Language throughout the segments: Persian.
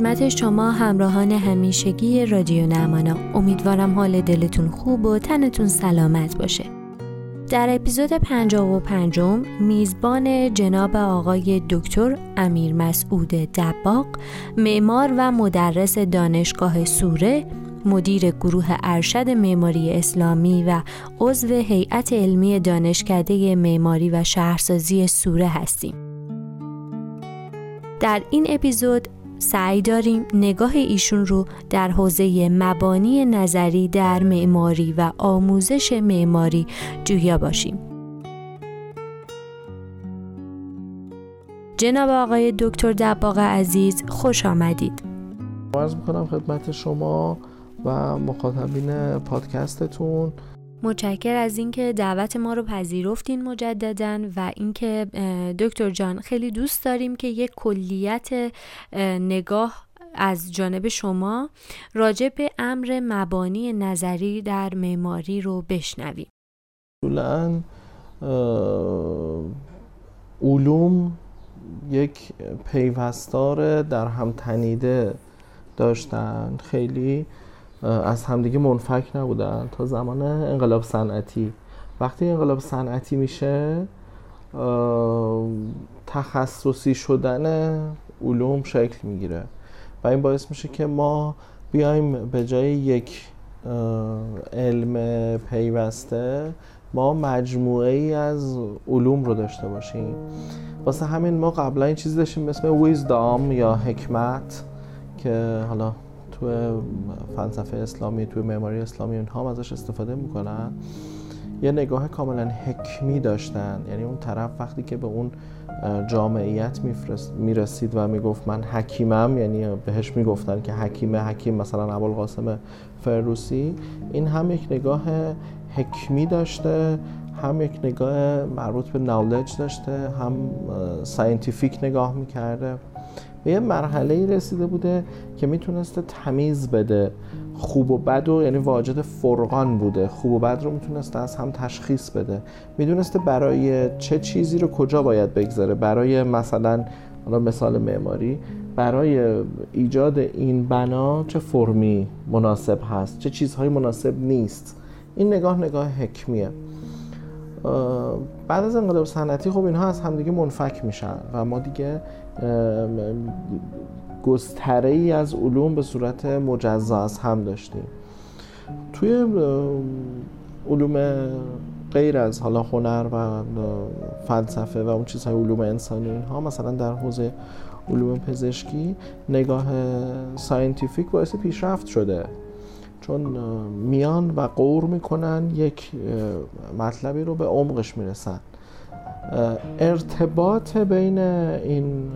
خدمت شما همراهان همیشگی رادیو نمانا. امیدوارم حال دلتون خوب و تنتون سلامت باشه. در اپیزود 55 میزبان جناب آقای دکتر امیر مسعود دباق معمار و مدرس دانشگاه سوره مدیر گروه ارشد معماری اسلامی و عضو هیئت علمی دانشکده معماری و شهرسازی سوره هستیم. در این اپیزود سعی داریم نگاه ایشون رو در حوزه مبانی نظری در معماری و آموزش معماری جویا باشیم. جناب آقای دکتر دباغ عزیز خوش آمدید. عرض می‌کنم خدمت شما و مخاطبین پادکستتون متشکر از اینکه دعوت ما رو پذیرفتین مجددا و اینکه دکتر جان خیلی دوست داریم که یک کلیت نگاه از جانب شما راجع به امر مبانی نظری در معماری رو بشنویم. اصولا علوم یک پیوستار در هم تنیده داشتن خیلی از همدیگه منفک نبودن. تا زمان انقلاب صنعتی. وقتی انقلاب صنعتی میشه تخصصی شدن علوم شکل می‌گیره. و این باعث میشه که ما بیایم به جای یک علم پیوسته ما مجموعه ای از علوم رو داشته باشیم. واسه همین ما قبلا این چیزی داشتیم اسم ویزدام یا حکمت که حالا تو فلسفه اسلامی تو معماری اسلامی اونها هم ازش استفاده می‌کنن. یه نگاه کاملا حکمی داشتن. یعنی اون طرف وقتی که به اون جامعیت می‌رسید و می‌گفت من حکیمم یعنی بهش می‌گفتن که حکیمه حکیم مثلا ابوالقاسم فردوسی این هم یک نگاه حکمی داشته هم یک نگاه مربوط به knowledge داشته هم scientific نگاه می‌کرده. به یه مرحله رسیده بوده که می‌تونسته تمیز بده خوب و بد و یعنی واجد فرقان بوده. خوب و بد رو می‌تونسته از هم تشخیص بده. می‌دونسته برای چه چیزی رو کجا باید بگذاره. برای مثلا حالا مثال معماری برای ایجاد این بنا چه فرمی مناسب هست چه چیزهایی مناسب نیست. این نگاه نگاه حکمیه. بعد از انقلاب صنعتی خب اینها از همدیگه منفک میشن و ما دیگه گستره ای از علوم به صورت مجزا از هم داشتیم. توی علوم غیر از حالا هنر و فلسفه و اون چیزهای علوم انسانی اینها مثلا در حوزه علوم پزشکی نگاه scientific باعث پیشرفت شده. چون میان و غور می‌کنن یک مطلبی رو به عمقش می‌رسن. ارتباط بین این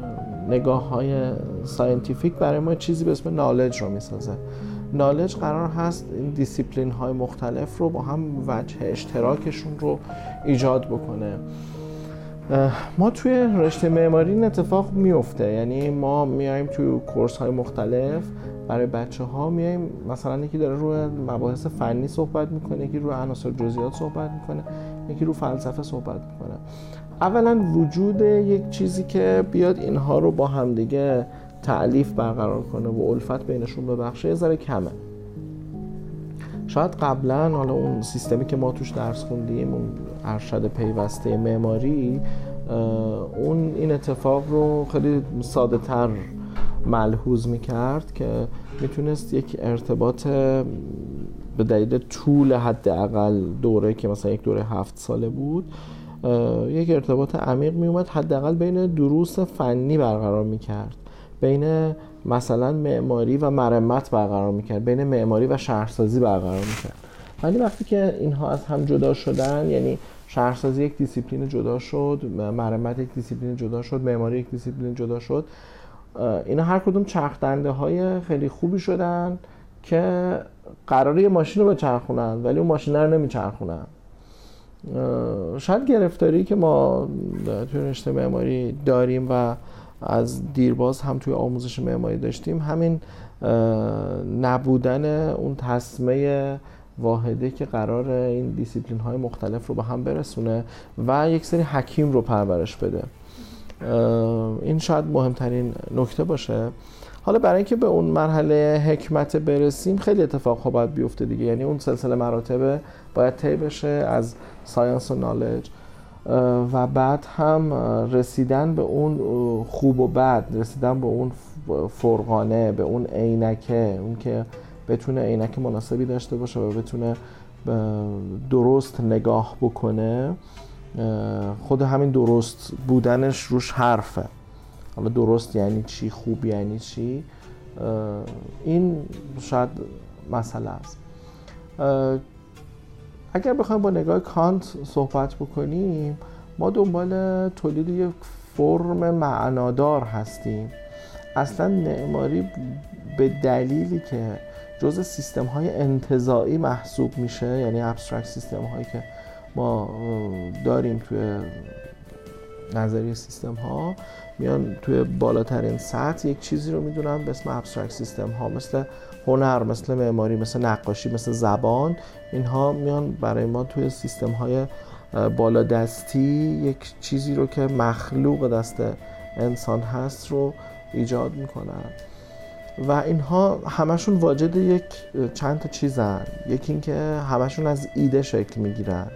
نگاه های scientific برای ما چیزی به اسم knowledge رو می‌سازه. knowledge قرار هست این دیسیپلین های مختلف رو با هم وجه اشتراکشون رو ایجاد بکنه. ما توی رشته معماری این اتفاق میفته یعنی ما میایم توی course های مختلف برای بچه ها میایم مثلا یکی داره روی مباحث فنی صحبت می‌کنه یکی روی عناصر جزئیات صحبت می‌کنه. یکی رو فلسفه صحبت می‌کنه. اولا وجود یک چیزی که بیاد اینها رو با همدیگه تعلیف برقرار کنه و الفت بینشون ببخشه یه ذره کمه. شاید قبلا حالا اون سیستمی که ما توش درس خوندیم اون ارشد پیوسته معماری اون این اتفاق رو خیلی ساده تر ملحوظ می‌کرد که می‌تونست یک ارتباط به دلیل طول حداقل دوره که مثلا یک دوره هفت ساله بود یک ارتباط عمیق میومد حداقل بین دروس فنی برقرار می‌کرد. بین مثلا معماری و مرمت برقرار می‌کرد. بین معماری و شهرسازی برقرار می‌کرد. ولی وقتی که اینها از هم جدا شدن یعنی شهرسازی یک دیسیپلین جدا شد مرمت یک دیسیپلین جدا شد معماری یک دیسیپلین جدا شد اینا هر کدوم چرخدنده های خیلی خوبی شدن. که قراره یه ماشین رو بچرخونن ولی اون ماشین رو نمیچرخونن. شاید گرفتاری که ما توی رشته معماری داریم و از دیرباز هم توی آموزش معماری داشتیم همین نبودن اون تصمه واحده که قرار این دیسیپلین های مختلف رو به هم برسونه و یک سری حکیم رو پرورش بده. این شاید مهمترین نکته باشه. حالا برای اینکه به اون مرحله حکمت برسیم خیلی اتفاق باید بیفته دیگه. یعنی اون سلسله مراتب باید طی بشه از ساینس و نالج. و بعد هم رسیدن به اون خوب و بد رسیدن به اون فرقانه به اون عینکه اون که بتونه عینک مناسبی داشته باشه و بتونه درست نگاه بکنه. خود همین درست بودنش روش حرفه. حالا درست یعنی چی خوب یعنی چی؟ این شاید مسئله است. اگر بخوایم با نگاه کانت صحبت بکنیم ما دنبال تولید یک فرم معنادار هستیم. اصلا معماری به دلیلی که جز سیستم های انتظاعی محسوب میشه یعنی ابسترکت سیستم هایی که ما داریم توی نظریه سیستم ها میان توی بالاترین سطح یک چیزی رو می‌دونن به اسم ابسترکت سیستم ها مثل هنر مثل معماری مثل نقاشی مثل زبان. اینها میان برای ما توی سیستم های بالا دستی یک چیزی رو که مخلوق دست انسان هست رو ایجاد می‌کنن. و اینها همشون واجد یک چند تا چیزن. یکی اینکه همشون از ایده شکل می‌گیرن.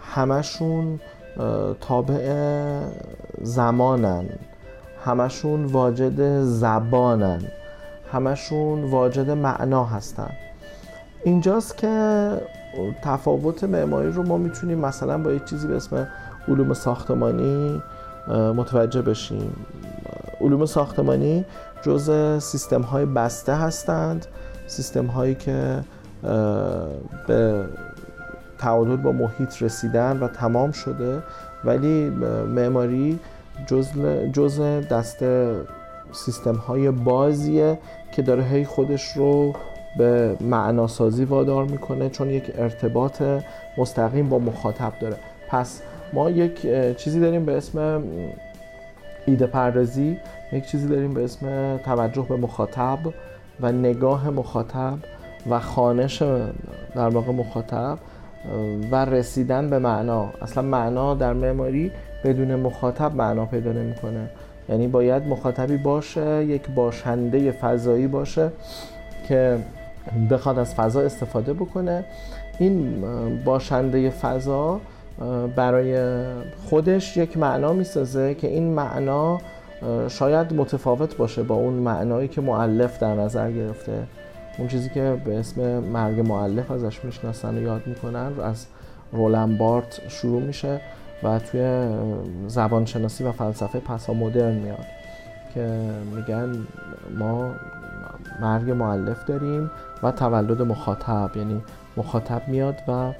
همشون تابع زمانن. همشون واجد زبانن. همشون واجد معنا هستن. اینجاست که تفاوت معماری رو ما می‌تونیم مثلا با یک چیزی به اسم علوم ساختمانی متوجه بشیم. علوم ساختمانی جز سیستم های بسته هستند. سیستم هایی که به تعادل با محیط رسیدن و تمام شده ولی معماری جز, جز دست سیستم های بازیه که داره هی خودش رو به معناسازی وادار می‌کنه چون یک ارتباط مستقیم با مخاطب داره. پس ما یک چیزی داریم به اسم ایده پردازی یک چیزی داریم به اسم توجه به مخاطب و نگاه مخاطب و خانش در واقع مخاطب. و رسیدن به معنا. اصلا معنا در معماری بدون مخاطب معنا پیدا نمی‌کنه. یعنی باید مخاطبی باشه یک باشنده فضایی باشه که بخواد از فضا استفاده بکنه. این باشنده فضا برای خودش یک معنا می‌سازه که این معنا شاید متفاوت باشه با اون معنایی که معلف در نظر گرفته. اون چیزی که به اسم مرگ معلف ازش می‌شناسن و یاد می‌کنن از رولن بارت شروع میشه و توی زبانشناسی و فلسفه پسا مدرن میاد که میگن ما مرگ معلف داریم و تولد مخاطب یعنی مخاطب میاد و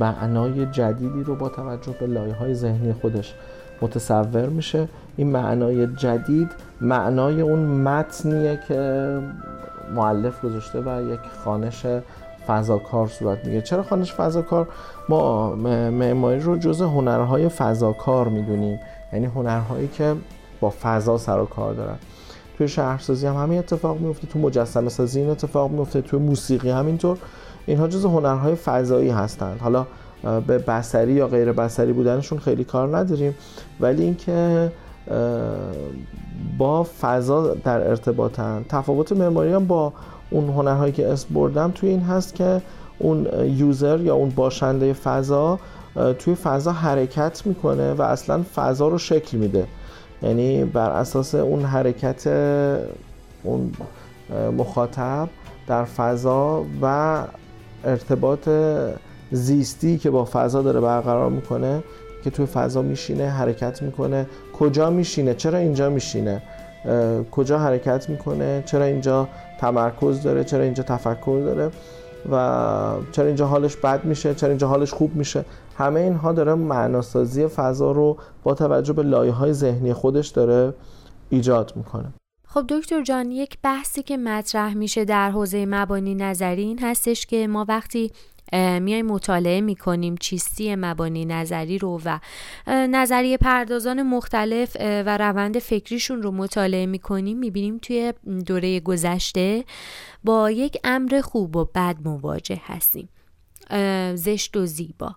معنای جدیدی رو با توجه به لایه های ذهنی خودش متصور میشه. این معنای جدید معنای اون متنیه که معلف گذاشته و یک خانش فضاکار صورت میگه چرا خانش فضاکار؟ ما معماری رو جز هنرهای فضاکار می‌دونیم. یعنی هنرهایی که با فضا سر و کار دارن. توی شهرسازی هم همین اتفاق میفته تو مجسمه سازی این اتفاق میفته توی موسیقی همینطور. اینها جز هنرهای فضایی هستند. حالا به بسری یا غیر بسری بودنشون خیلی کار نداریم. ولی اینکه با فضا در ارتباطن. تفاوت معماری هم با اون هنرهایی که اسم بردم توی این هست که اون یوزر یا اون باشنده فضا توی فضا حرکت می‌کنه و اصلا فضا رو شکل میده. یعنی بر اساس اون حرکت اون مخاطب در فضا و ارتباط زیستی که با فضا داره برقرار می‌کنه که توی فضا میشینه حرکت می‌کنه. کجا میشینه؟ چرا اینجا میشینه؟ کجا حرکت می‌کنه؟ چرا اینجا تمرکز داره؟ چرا اینجا تفکر داره؟ و چرا اینجا حالش بد میشه؟ چرا اینجا حالش خوب میشه؟ همه اینها داره معناسازی فضا رو با توجه به لایه های ذهنی خودش داره ایجاد می‌کنه. خب دکتر جان یک بحثی که مطرح میشه در حوزه مبانی نظری این هستش که ما وقتی میایم مطالعه می‌کنیم چیستی مبانی نظری رو و نظریه پردازان مختلف و روند فکریشون رو مطالعه می‌کنیم می‌بینیم توی دوره گذشته با یک امر خوب و بد مواجه هستیم. زشت و زیبا.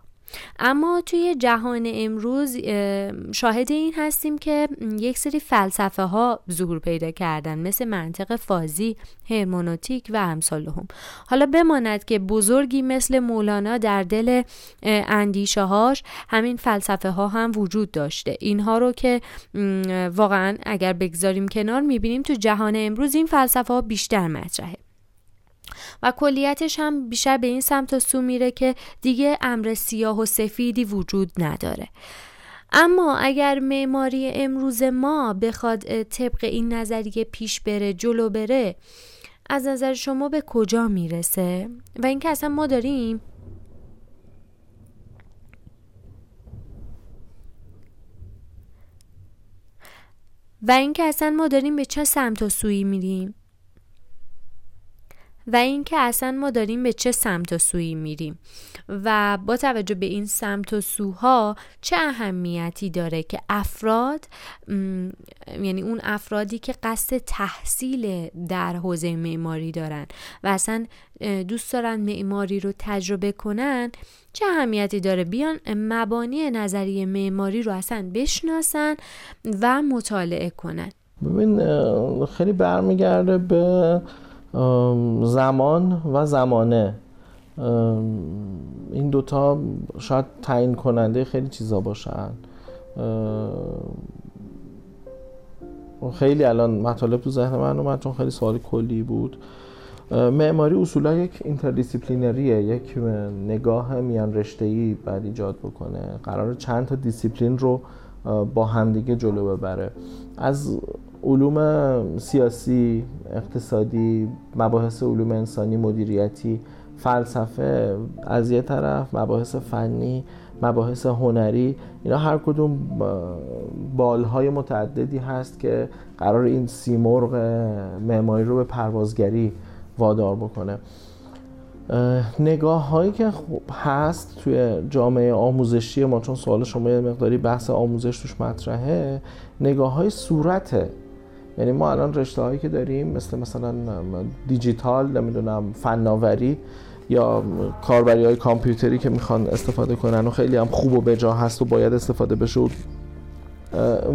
اما توی جهان امروز شاهد این هستیم که یک سری فلسفه ها ظهور پیدا کردن مثل منطق فازی، هرمونوتیک و امثالهم حالا بماند که بزرگی مثل مولانا در دل اندیشه هاش همین فلسفه ها هم وجود داشته. اینها رو که واقعا اگر بگذاریم کنار می‌بینیم تو جهان امروز این فلسفه ها بیشتر مطرحه. و کلیتش هم بیشتر به این سمت و سو میره که دیگه امر سیاه و سفیدی وجود نداره. اما اگر معماری امروز ما بخواد طبق این نظریه پیش بره جلو بره از نظر شما به کجا می‌رسه؟ و اینکه اصلا ما داریم؟ و اینکه اصلا ما داریم به چه سمت و سویی میریم؟ و اینکه اصلا ما داریم به چه سمت و سویی میریم و با توجه به این سمت و سوها چه اهمیتی داره که افراد یعنی اون افرادی که قصد تحصیل در حوزه معماری دارن و اصلا دوست دارن معماری رو تجربه کنن چه اهمیتی داره؟ بیان مبانی نظریه معماری رو اصلا بشناسن و مطالعه کنن. ببین خیلی برمیگرده به زمان و زمانه. این دوتا شاید تعیین کننده خیلی چیزا باشن. خیلی الان مطالب تو ذهن من اومد چون خیلی سوال کلی بود. معماری اصولا یک interdisciplinary ه یک نگاه میان رشته‌ای بعد ایجاد بکنه. قرار چند تا دیسیپلین رو با همدیگه جلو ببره. از علوم سیاسی اقتصادی مباحث علوم انسانی مدیریتی فلسفه از یه طرف مباحث فنی مباحث هنری اینا هر کدوم بالهای متعددی هست که قرار این سیمرغ معماری رو به پروازگری وادار بکنه. نگاه هایی که هست توی جامعه آموزشی ما چون سوال شما یه مقداری بحث آموزش توش مطرحه نگاه های صورته یعنی ما الان رشته هایی که داریم مثل مثلا دیجیتال نمی‌دونم فناوری یا کاربری های کامپیوتری که می‌خوان استفاده کنن و خیلی هم خوب و بجا هست و باید استفاده بشه و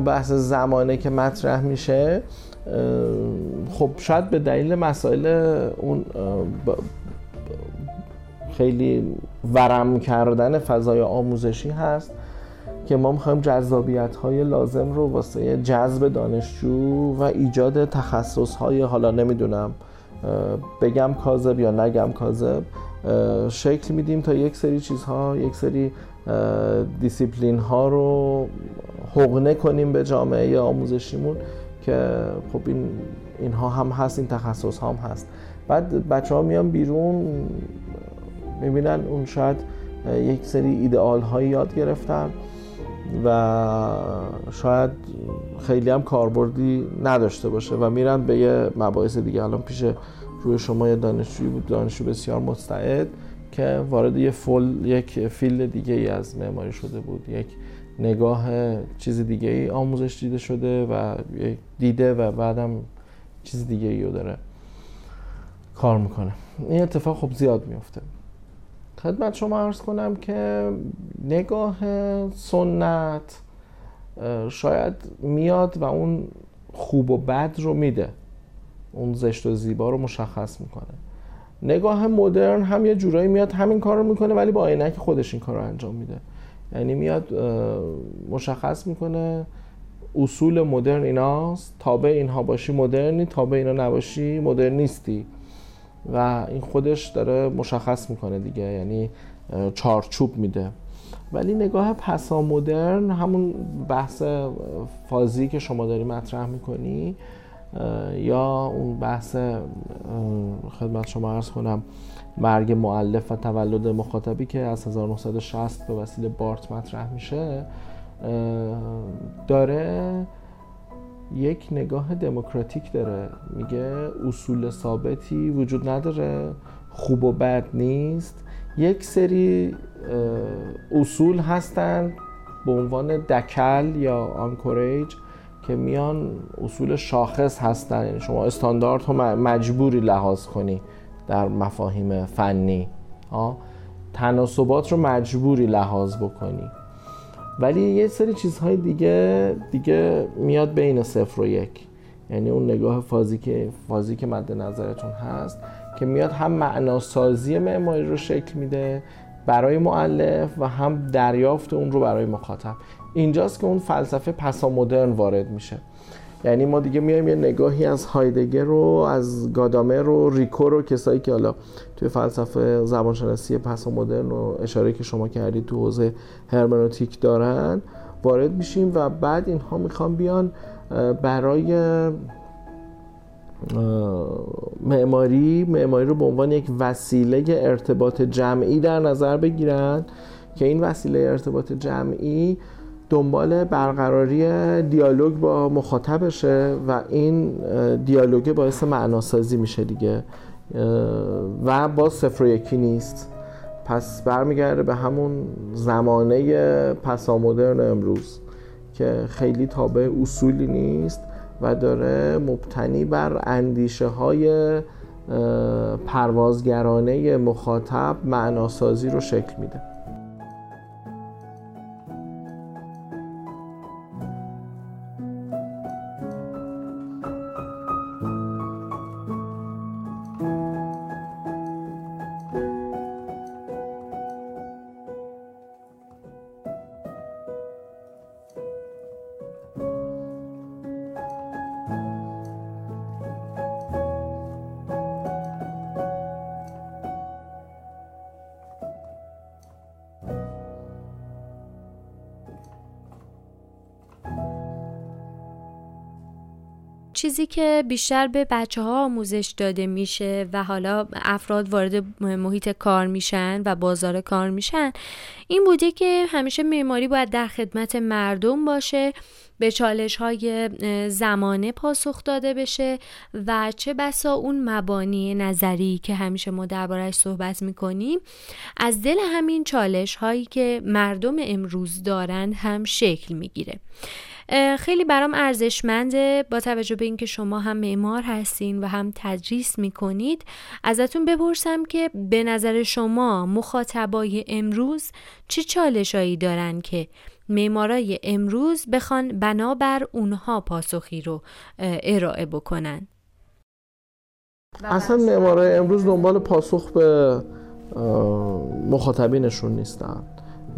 بحث زمانه که مطرح میشه خب شاید به دلیل مسائل اون خیلی ورم کردن فضای آموزشی هست که ما می‌خوایم جذابیت های لازم رو واسه جذب دانشجو و ایجاد تخصص های حالا نمی‌دونم بگم کاذب یا نگم کاذب شکل میدیم تا یک سری چیزها یک سری دیسیپلین ها رو حقنه کنیم به جامعه آموزشیمون که خب این اینها هم هست این تخصص هم هست. بعد بچه ها میان بیرون می‌بینن. اون شاید یک سری ایدئال هایی یاد گرفتن و شاید خیلی هم کاربردی نداشته باشه و میرن به یه مباحث دیگه. الان پیش روی شما یه دانشجویی بود دانشجو بسیار مستعد که وارد یه فول یک فیلد دیگه ای از معماری شده بود. یک نگاه چیز دیگه ای آموزش دیده شده و دیده و بعدم چیز دیگه ای رو داره کار می‌کنه. این اتفاق خب زیاد میفته خدمت شما عرض کنم که نگاه سنت شاید میاد و اون خوب و بد رو میده. اون زشت و زیبا رو مشخص می‌کنه. نگاه مدرن هم یه جورایی میاد همین کار رو می‌کنه ولی با عینک خودش این کار رو انجام میده. یعنی میاد مشخص می‌کنه اصول مدرن ایناست. تابع اینها باشی مدرنی تابع اینا نباشی مدرنیستی و این خودش داره مشخص می‌کنه دیگه یعنی چارچوب میده. ولی نگاه پسا مدرن همون بحث فازی که شما داری مطرح می‌کنی یا اون بحث خدمت شما عرض کنم مرگ مؤلف و تولد مخاطبی که از 1960 به وسیله بارت مطرح میشه داره یک نگاه دموکراتیک داره. میگه اصول ثابتی وجود نداره خوب و بد نیست. یک سری اصول هستند به عنوان دکل یا anchorage که میان اصول شاخص هستن. یعنی شما استاندارد رو مجبوری لحاظ کنی در مفاهیم فنی تناسبات رو مجبوری لحاظ بکنی. ولی یه سری چیزهای دیگه دیگه میاد بین صفر و یک. یعنی اون نگاه فازی که فازی که مد نظرتون هست که میاد هم معناسازی معماری رو شکل میده برای معلف و هم دریافت اون رو برای مخاطب. اینجاست که اون فلسفه پسا مدرن وارد میشه. یعنی ما دیگه میایم یه نگاهی از هایدگر رو از گادامر رو ریکو رو کسایی که حالا توی فلسفه زبانشناسی پسا مدرن و اشاره که شما کردید تو حوزه هرمنوتیک دارن وارد میشیم و بعد اینها می‌خوان بیان برای معماری معماری رو به عنوان یک وسیله ارتباط جمعی در نظر بگیرن که این وسیله ارتباط جمعی دنبال برقراری دیالوگ با مخاطبشه و این دیالوگ باعث معناسازی میشه دیگه و با صفر و یکی نیست. پس برمیگرده به همون زمانه پسامدرن امروز که خیلی تابع اصولی نیست و داره مبتنی بر اندیشه های پروازگرانه مخاطب معناسازی رو شکل میده. که بیشتر به بچه ها آموزش داده میشه و حالا افراد وارد محیط کار میشن و بازار کار میشن این بوده که همیشه معماری باید در خدمت مردم باشه به چالش های زمانه پاسخ داده بشه و چه بسا اون مبانی نظری که همیشه ما دربارش صحبت می‌کنیم از دل همین چالش هایی که مردم امروز دارند هم شکل می‌گیره. خیلی برام ارزشمنده. با توجه به اینکه شما هم معمار هستین و هم تدریس می‌کنید ازتون بپرسم که به نظر شما مخاطبای امروز چه چالشایی دارن که معمارای امروز بخوان بنابر اونها پاسخی رو ارائه بکنن؟ اصلا معمارای امروز دنبال پاسخ به مخاطبینشون نیستن.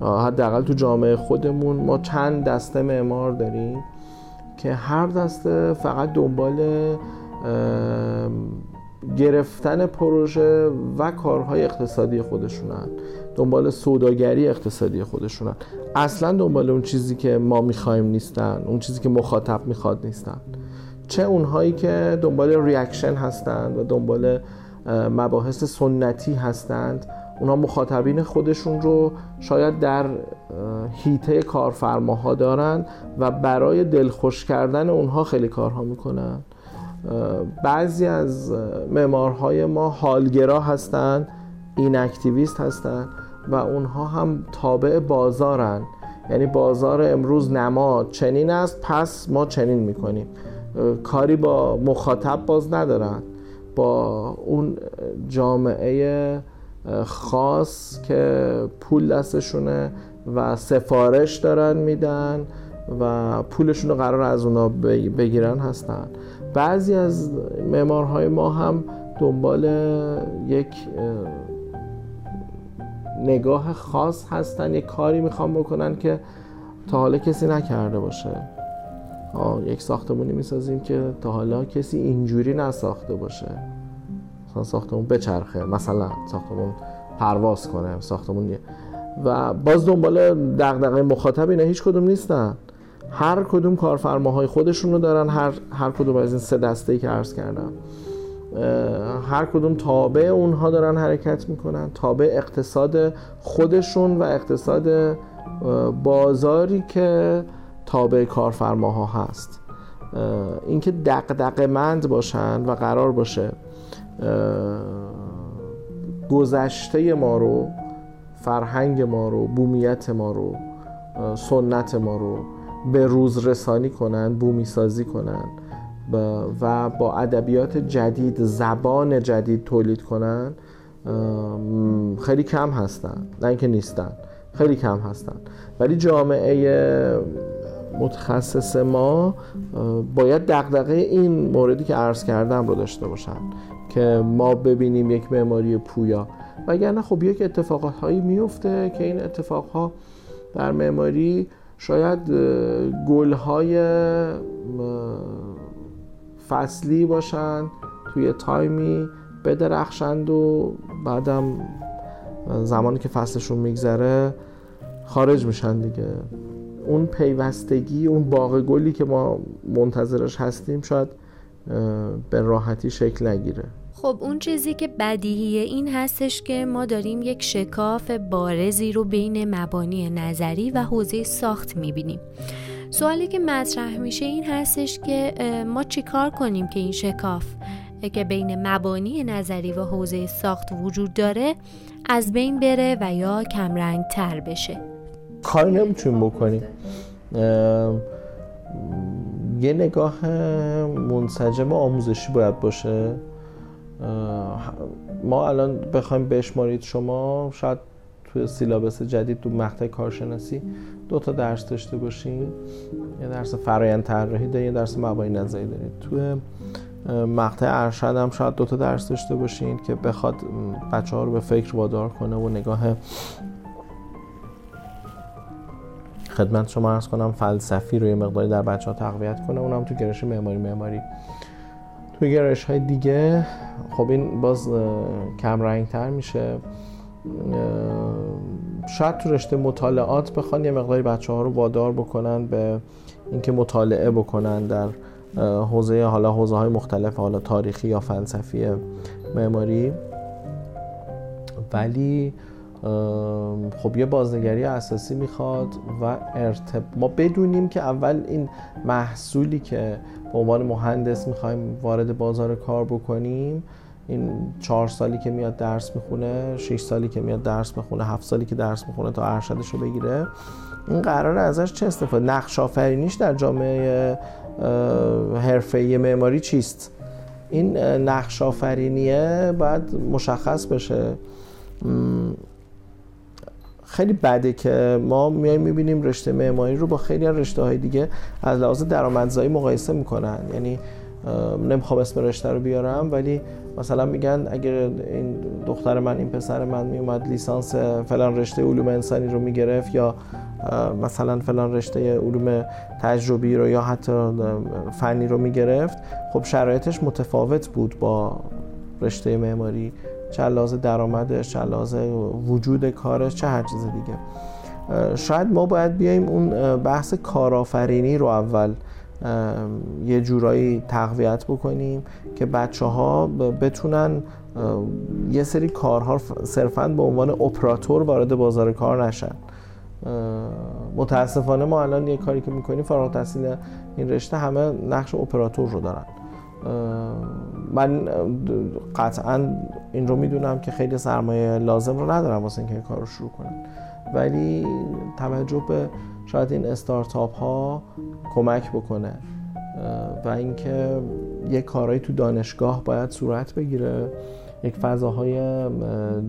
حداقل تو جامعه خودمون ما چند دسته معمار داریم که هر دسته فقط دنبال گرفتن پروژه و کارهای اقتصادی خودشونن. دنبال سوداگری اقتصادی خودشونن. اصلا دنبال اون چیزی که ما می‌خوایم نیستن اون چیزی که مخاطب می‌خواد نیستن. چه اونهایی که دنبال ریاکشن هستند و دنبال مباحث سنتی هستند. اونا مخاطبین خودشون رو شاید در هیته کارفرماها دارن و برای دلخوش کردن اونها خیلی کارها می‌کنن. بعضی از معمارهای ما حالگرا هستند این اکتیویست هستند و اونها هم تابع بازارن. یعنی بازار امروز نما چنین است پس ما چنین می‌کنیم. کاری با مخاطب باز ندارن. با اون جامعه خاص که پول دستشونه و سفارش دارن میدن و پولشون رو قرار از اونا بگیرن هستن. بعضی از معمارهای ما هم دنبال یک نگاه خاص هستن یک کاری می‌خوان بکنن که تا حالا کسی نکرده باشه. یک ساختمونی می‌سازیم که تا حالا کسی اینجوری نساخته باشه. مثلا ساختمون بچرخه مثلا ساختمون پرواز کنه ساختمون و باز دنبال دغدغه مخاطب اینا هیچ کدوم نیستن. هر کدوم کارفرماهای خودشون رو دارن هر, هر کدوم از این سه دسته ای که عرض کردم. هر کدوم تابع اونها دارن حرکت می‌کنن. تابع اقتصاد خودشون و اقتصاد بازاری که تابع کارفرماها هست. اینکه دقدق مند باشن و قرار باشه. گذشته ما رو فرهنگ ما رو بومیت ما رو سنت ما رو به روز رسانی کنن بومی سازی کنن و با ادبیات جدید زبان جدید تولید کنن خیلی کم هستن. نه اینکه نیستن خیلی کم هستن. ولی جامعه متخصص ما باید دقدقه این موردی که عرض کردم رو داشته باشن. که ما ببینیم یک معماری پویا. وگرنه خب یک اتفاقات هایی میفته که این اتفاق ها در معماری شاید گل های فصلی باشن توی تایمی بدرخشند و بعدم زمانی که فصلشون میگذره خارج میشن دیگه. اون پیوستگی اون باغ گلی که ما منتظرش هستیم شاید به راحتی شکل نگیره. خب اون چیزی که بدیهیه این هستش که ما داریم یک شکاف بارزی رو بین مبانی نظری و حوزه ساخت می‌بینیم. سوالی که مطرح میشه این هستش که ما چیکار کنیم که این شکاف که بین مبانی نظری و حوزه ساخت وجود داره از بین بره و یا کمرنگ تر بشه؟ کاری نمی‌تونیم بکنیم. یه نگاه منسجم آموزشی باید باشه. ما الان بخوایم بشمارید شما شاید توی سیلابس جدید تو مقطع کارشناسی دو تا درس داشته باشین. یه درس فرایند طراحی دارید یه درس مبانی نظری دارید توی مقطع ارشد هم شاید دو تا درس داشته باشین که بخواد بچه ها رو به فکر وادار کنه و نگاه خدمت شما ارز کنم فلسفی رو یه مقداری در بچه ها تقویت کنه. اونم تو گرش معماری معماری. توی گرایش های دیگه. خب این باز کم رنگ تر میشه شاید تو رشته مطالعات بخوان یه مقداری بچه ها رو وادار بکنن به اینکه مطالعه بکنن در حوزه حالا حوزه های مختلف حالا تاریخی یا فلسفی معماری. ولی خب یه بازنگری اساسی می‌خواد و ارتب... ما بدونیم که اول این محصولی که به عنوان مهندس می‌خوایم وارد بازار کار بکنیم این چهار سالی که میاد درس می‌خونه شش سالی که میاد درس می‌خونه هفت سالی که درس می‌خونه تا ارشدش رو بگیره این قرار ازش چه استفاده نقش آفرینیش در جامعه حرفه‌ای معماری چیست؟ این نقش آفرینیه باید مشخص بشه. خیلی بده که ما میایم می‌بینیم رشته معماری رو با خیلی از رشته های دیگه از لحاظ درآمدزایی مقایسه می‌کنن. یعنی نمی‌خوام اسم رشته رو بیارم ولی مثلا میگن اگر این دختر من این پسر من میومد لیسانس فلان رشته علوم انسانی رو می‌گرفت یا مثلا فلان رشته علوم تجربی رو یا حتی فنی رو می‌گرفت خب شرایطش متفاوت بود با رشته معماری چه لحاظ درآمدش چه لحاظ وجود کارش چه هر چیز دیگه. شاید ما باید بیایم اون بحث کارآفرینی رو اول یه جورایی تقویت بکنیم که بچه ها بتونن یه سری کارها صرفا به عنوان اپراتور وارد بازار کار نشن. متاسفانه ما الان یه کاری که می‌کنیم فارغ تحصیل این رشته همه نقش اپراتور رو دارن. من قطعا این رو می‌دونم که خیلی سرمایه لازم رو ندارم واسه اینکه کار رو شروع کنن ولی توجه به شاید این استارتاپ ها کمک بکنه و اینکه یک کارهایی تو دانشگاه باید صورت بگیره. یک فضاهای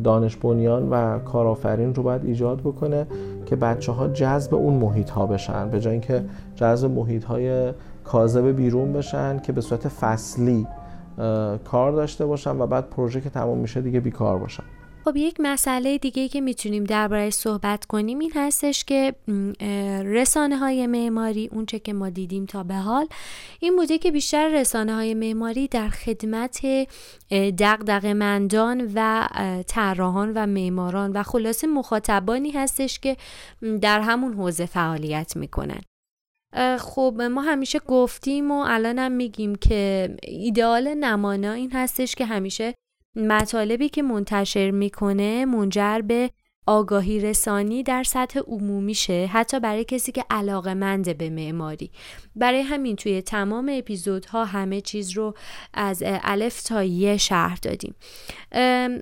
دانش بنیان و کارآفرین رو باید ایجاد بکنه که بچه ها جذب اون محیط ها بشن. به جای اینکه جذب محیط های کاذب بیرون بشن که به صورت فصلی کار داشته باشن و بعد پروژه که تمام میشه دیگه بیکار باشن. خب یک مسئله دیگه که می‌تونیم درباره صحبت کنیم این هستش که رسانه های معماری اونچه که ما دیدیم تا به حال این بوده که بیشتر رسانه های معماری در خدمت دقدق مندان و طراحان و معماران و خلاصه مخاطبانی هستش که در همون حوزه فعالیت می‌کنن. خب ما همیشه گفتیم و الانم میگیم که ایدئال نمانا این هستش که همیشه مطالبی که منتشر می‌کنه منجر به آگاهی رسانی در سطح عمومی شه حتی برای کسی که علاقه منده به معماری. برای همین توی تمام اپیزودها همه چیز رو از الف تا یه شهر دادیم.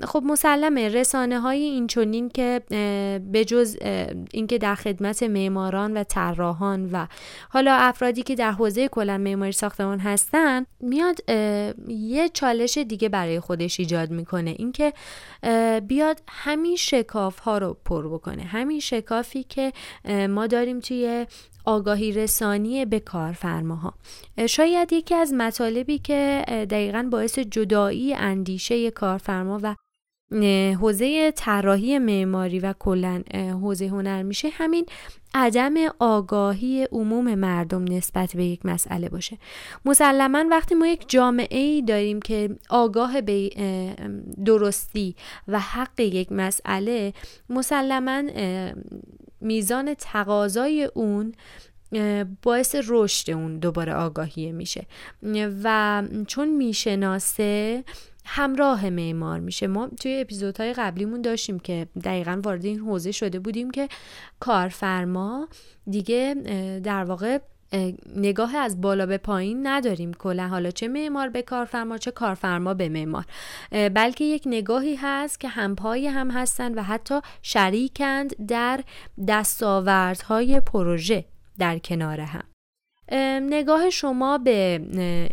خب مسلمه رسانه های این چونین که به جز اینکه در خدمت معماران و طراحان و حالا افرادی که در حوزه کلا معماری ساختمان هستن میاد یه چالش دیگه برای خودش ایجاد می‌کنه. اینکه بیاد همین شکاف ها رو پر بکنه. همین شکافی که ما داریم توی آگاهی رسانی به کارفرماها. شاید یکی از مطالبی که دقیقا باعث جدایی اندیشه کارفرما و حوزه طراحی معماری و کلا حوزه هنر میشه. همین عدم آگاهی عموم مردم نسبت به یک مسئله باشه. مسلما وقتی ما یک جامعه ای داریم که آگاه به درستی و حق یک مسئله مسلما میزان تقاضای اون باعث رشد اون دوباره آگاهی میشه. و چون می‌شناسه همراه معمار میشه. ما توی اپیزودهای قبلیمون داشتیم که دقیقا وارد این حوزه شده بودیم که کارفرما دیگه در واقع نگاه از بالا به پایین نداریم کلا. حالا چه معمار به کارفرما چه کارفرما به معمار. بلکه یک نگاهی هست که همپای هم هستند و حتی شریکند در دستاوردهای پروژه در کنار هم. نگاه شما به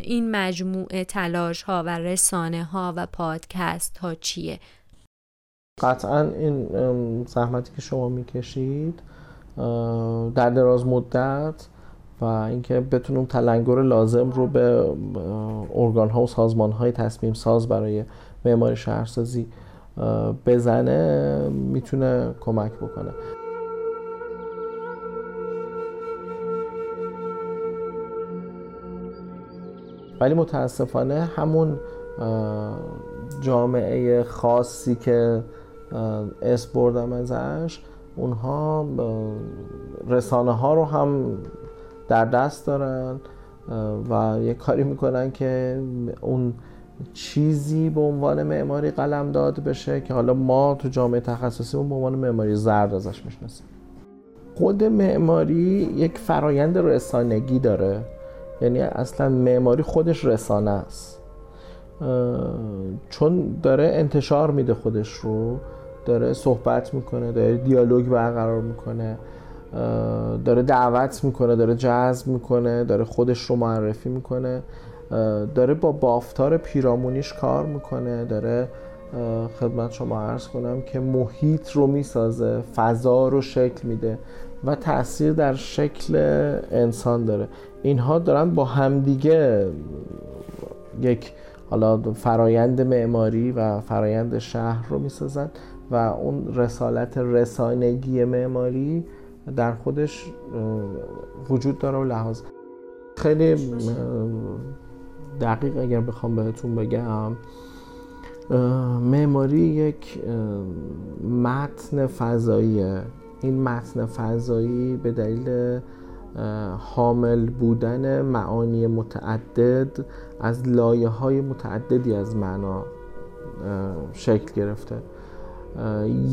این مجموعه تلاش ها و رسانه ها و پادکست ها چیه؟ قطعا این زحمتی که شما می‌کشید در دراز مدت و اینکه بتونیم تلنگر لازم رو به ارگان ها و سازمان های تصمیم ساز برای معماری شهرسازی بزنه می‌تونه کمک بکنه ولی متاسفانه همون جامعه خاصی که اس بردم ازش اونها رسانه ها رو هم در دست دارن و یه کاری می‌کنن که اون چیزی به عنوان معماری قلم داد بشه که حالا ما تو جامعه تخصصی به عنوان معماری زرد ازش می‌شناسیم. خود معماری یک فرایند رسانگی داره. یعنی اصلا معماری خودش رسانه است. چون داره انتشار میده خودش رو داره صحبت می‌کنه داره دیالوگ برقرار می‌کنه داره دعوت می‌کنه داره جذب می‌کنه داره خودش رو معرفی می‌کنه داره با بافتار پیرامونیش کار می‌کنه داره خدمت شما عرض کنم که محیط رو می‌سازه فضا رو شکل میده. و تاثیر در شکل انسان داره. اینها دارن با همدیگه یک حالا فرایند معماری و فرایند شهر رو می‌سازن و اون رسالت رسانگی معماری در خودش وجود داره و لحاظ. خیلی دقیق اگر بخوام بهتون بگم معماری یک متن فضاییه. این متن فضایی به دلیل حامل بودن معانی متعدد از لایه های متعددی از معنا شکل گرفته.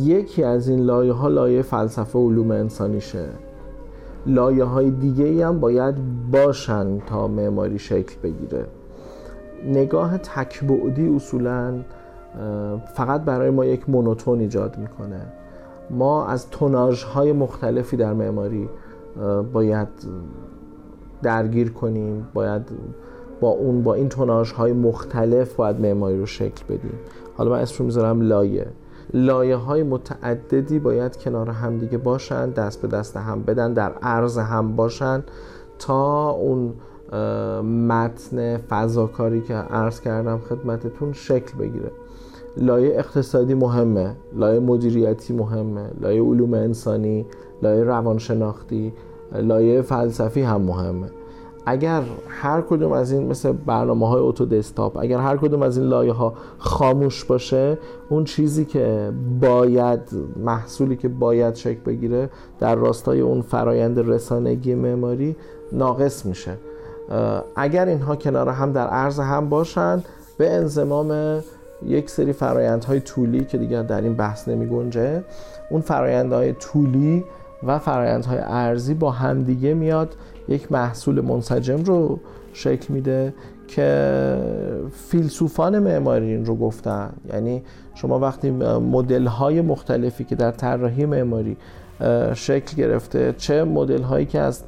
یکی از این لایه ها لایه فلسفه علوم انسانیشه. لایه های دیگه ای هم باید باشن تا معماری شکل بگیره. نگاه تکبعدی اصولا فقط برای ما یک مونوتون ایجاد می‌کنه. ما از توناژ های مختلفی در معماری باید درگیر کنیم باید با اون با این توناژ های مختلف باید معماری رو شکل بدیم. حالا من اسم رو می‌ذارم لایه. لایه های متعددی باید کنار هم دیگه باشن دست به دست هم بدن در عرض هم باشن تا اون متن فضاکاری که عرض کردم خدمتتون شکل بگیره. لایه اقتصادی مهمه لایه مدیریتی مهمه لایه علوم انسانی لایه روانشناختی لایه فلسفی هم مهمه. اگر هر کدوم از این مثل برنامه های اوتو دسکتاپ اگر هر کدوم از این لایه ها خاموش باشه اون چیزی که باید محصولی که باید شکل بگیره در راستای اون فرایند رسانگی معماری ناقص میشه. اگر اینها کنار هم در عرض هم باشند به انزمام یک سری فرایندهای طولی که دیگر در این بحث نمی گنجه اون فرایندهای طولی و فرایندهای ارزی با همدیگه میاد. یک محصول منسجم رو شکل میده که فیلسوفان معماری این رو گفتن. یعنی شما وقتی مدل های مختلفی که در طراحی معماری شکل گرفته چه مدل هایی که از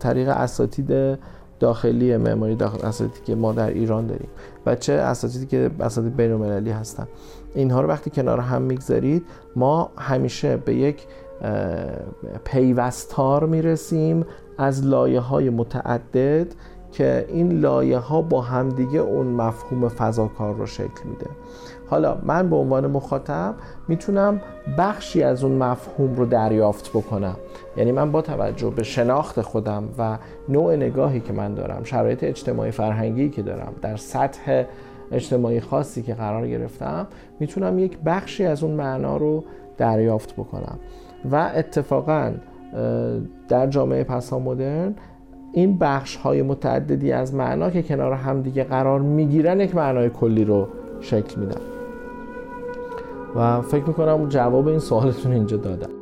طریق اساتید داخلی معماری داخل اساتیدی که ما در ایران داریم. و چه اساتیدی که اساتید بین المللی هستن. اینها رو وقتی کنار هم می‌گذارید ما همیشه به یک پیوستار می‌رسیم از لایه های متعدد که این لایه ها با همدیگه اون مفهوم فضاکار رو شکل میده. حالا من به عنوان مخاطب می‌تونم بخشی از اون مفهوم رو دریافت بکنم. یعنی من با توجه به شناخت خودم و نوع نگاهی که من دارم شرایط اجتماعی فرهنگی که دارم در سطح اجتماعی خاصی که قرار گرفتم می‌تونم یک بخشی از اون معنا رو دریافت بکنم. و اتفاقا در جامعه پسا مدرن این بخش های متعددی از معنا که کنار همدیگه قرار می‌گیرن یک معنای کلی رو شکل میدن. و فکر می‌کنم جواب این سوالتون اینجا دادم.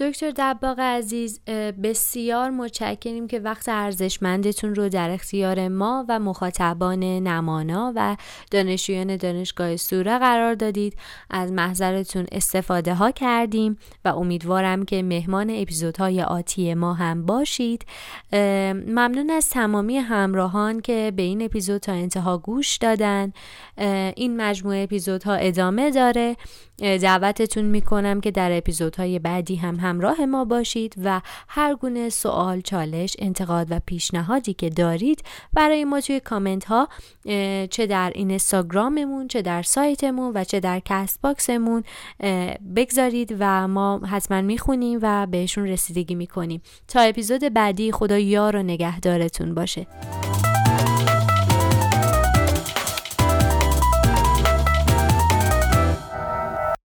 دکتر دباغ عزیز بسیار متشکریم که وقت ارزشمندتون رو در اختیار ما و مخاطبان نمانا و دانشجویان دانشگاه سوره قرار دادید. از محضرتون استفاده ها کردیم و امیدوارم که مهمان اپیزودهای آتی ما هم باشید. ممنون از تمامی همراهان که به این اپیزود تا انتها گوش دادن. این مجموعه اپیزودها ادامه داره. دعوتتون می‌کنم که در اپیزودهای بعدی هم همراه ما باشید و هر گونه سوال، چالش، انتقاد و پیشنهادی که دارید برای ما توی کامنت ها چه در اینستاگراممون چه در سایتمون و چه در Castbox مون بگذارید و ما حتما می‌خونیم و بهشون رسیدگی می‌کنیم. تا اپیزود بعدی خدا یار و نگهدارتون باشه.